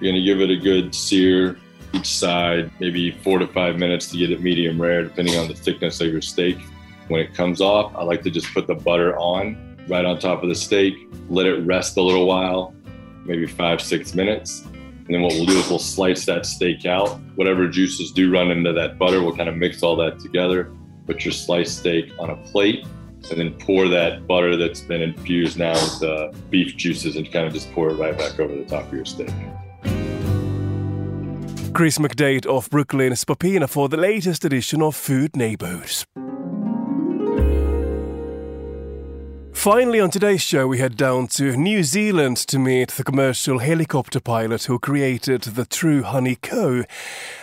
You're gonna give it a good sear each side, maybe four to five minutes to get it medium rare, depending on the thickness of your steak. When it comes off, I like to just put the butter on right on top of the steak, let it rest a little while, maybe five, six minutes. And then what we'll do is we'll slice that steak out. Whatever juices do run into that butter, we'll kind of mix all that together put your sliced steak on a plate, and then pour that butter that's been infused now with the beef juices and kind of just pour it right back over the top of your steak. Chris McDade of Brooklyn's Popina for the latest edition of Food Neighborhoods. Finally, on today's show, we head down to New Zealand to meet the commercial helicopter pilot who created the True Honey Co.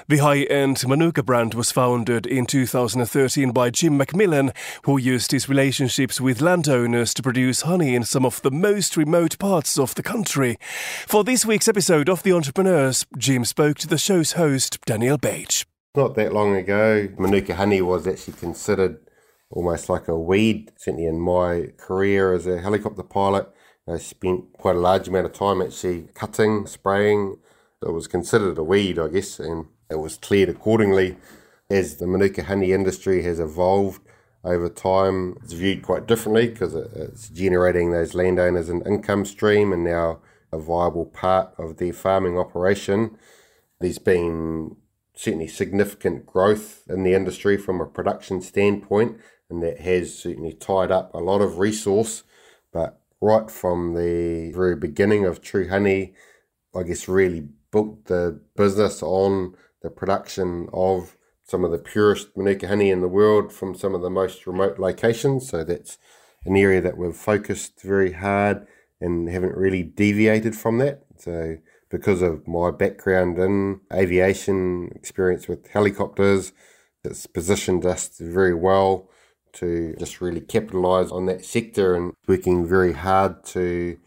The high end Manuka brand was founded in 2013 by Jim McMillan, who used his relationships with landowners to produce honey in some of the most remote parts of the country. For this week's episode of The Entrepreneurs, Jim spoke to the show's host, Daniel Bach. Not that long ago, Manuka honey was actually considered almost like a weed. Certainly in my career as a helicopter pilot, I spent quite a large amount of time actually cutting, spraying. It was considered a weed, I guess, and it was cleared accordingly. As the Manuka honey industry has evolved over time, it's viewed quite differently because it's generating those landowners an income stream and now a viable part of their farming operation. There's been certainly significant growth in the industry from a production standpoint and that has certainly tied up a lot of resource. But right from the very beginning of True Honey, I guess really built the business on the production of some of the purest Manuka honey in the world from some of the most remote locations. So that's an area that we've focused very hard and haven't really deviated from that. So because of my background in aviation, experience with helicopters, it's positioned us very well to just really capitalize on that sector and working very hard to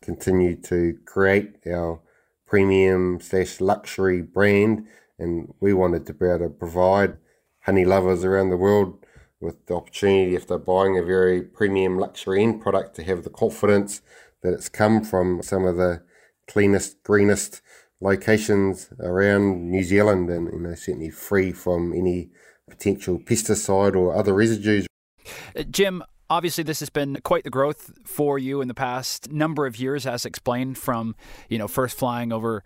continue to create our premium slash luxury brand. And we wanted to be able to provide honey lovers around the world with the opportunity, if they're buying a very premium luxury end product, to have the confidence that it's come from some of the cleanest, greenest locations around New Zealand and you know certainly free from any potential pesticide or other residues. Uh, Jim, obviously this has been quite the growth for you in the past number of years as explained from you know first flying over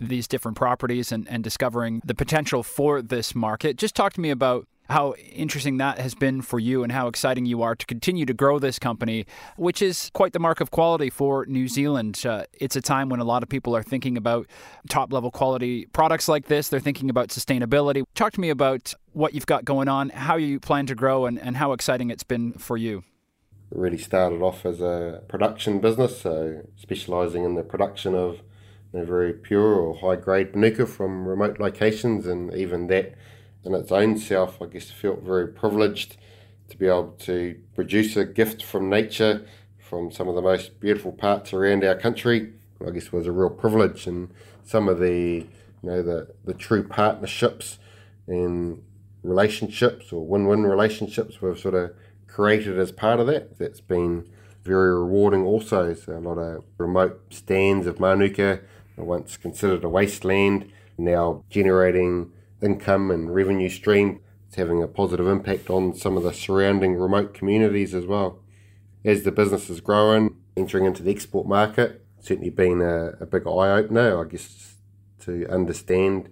these different properties and, and discovering the potential for this market just talk to me about how interesting that has been for you and how exciting you are to continue to grow this company, which is quite the mark of quality for New Zealand. Uh, it's a time when a lot of people are thinking about top level quality products like this. They're thinking about sustainability. Talk to me about what you've got going on, how you plan to grow, and, and how exciting it's been for you. Really started off as a production business, so specialising in the production of you know, very pure or high grade manuka from remote locations, and even that in its own self, I guess, felt very privileged to be able to produce a gift from nature from some of the most beautiful parts around our country. I guess was a real privilege, and some of the you know the the true partnerships and relationships or win-win relationships we've sort of created as part of that. That's been very rewarding also. So a lot of remote stands of Manuka, once considered a wasteland, now generating income and revenue stream. It's having a positive impact on some of the surrounding remote communities as well. As the business is growing, entering into the export market, certainly been a, a big eye opener, I guess, to understand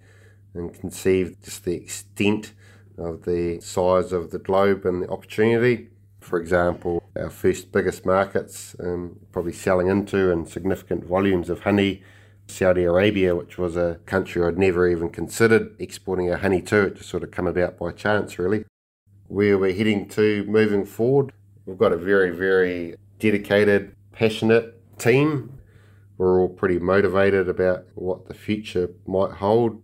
and conceive just the extent of the size of the globe and the opportunity. For example, our first biggest markets, um, probably selling into and significant volumes of honey, Saudi Arabia, which was a country I'd never even considered exporting our honey to. It just sort of come about by chance, really. Where we're heading to moving forward, we've got a very, very dedicated, passionate team. We're all pretty motivated about what the future might hold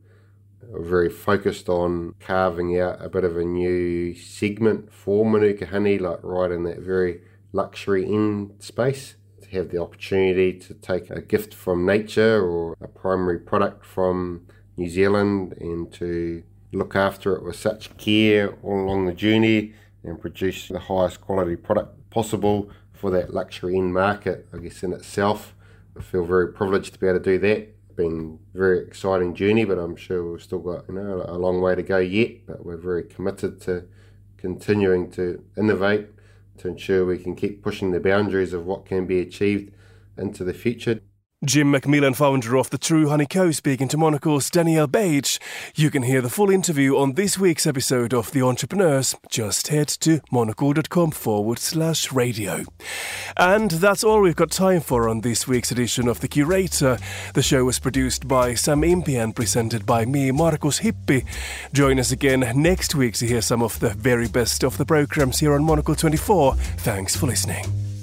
We're very focused on carving out a bit of a new segment for Manuka honey, like right in that very luxury end space. Have the opportunity to take a gift from nature or a primary product from New Zealand and to look after it with such care all along the journey and produce the highest quality product possible for that luxury end market, I guess, in itself. I feel very privileged to be able to do that been a very exciting journey, but I'm sure we've still got you know a long way to go yet. But we're very committed to continuing to innovate to ensure we can keep pushing the boundaries of what can be achieved into the future. Jim McMillan, founder of the True Honey Co., speaking to Monocle's Daniel Bach. You can hear the full interview on this week's episode of The Entrepreneurs. Just head to monocle.com forward slash radio. And that's all we've got time for on this week's edition of The Curator. The show was produced by Sam Impey and presented by me, Markus Hippi. Join us again next week to hear some of the very best of the programs here on Monocle 24. Thanks for listening.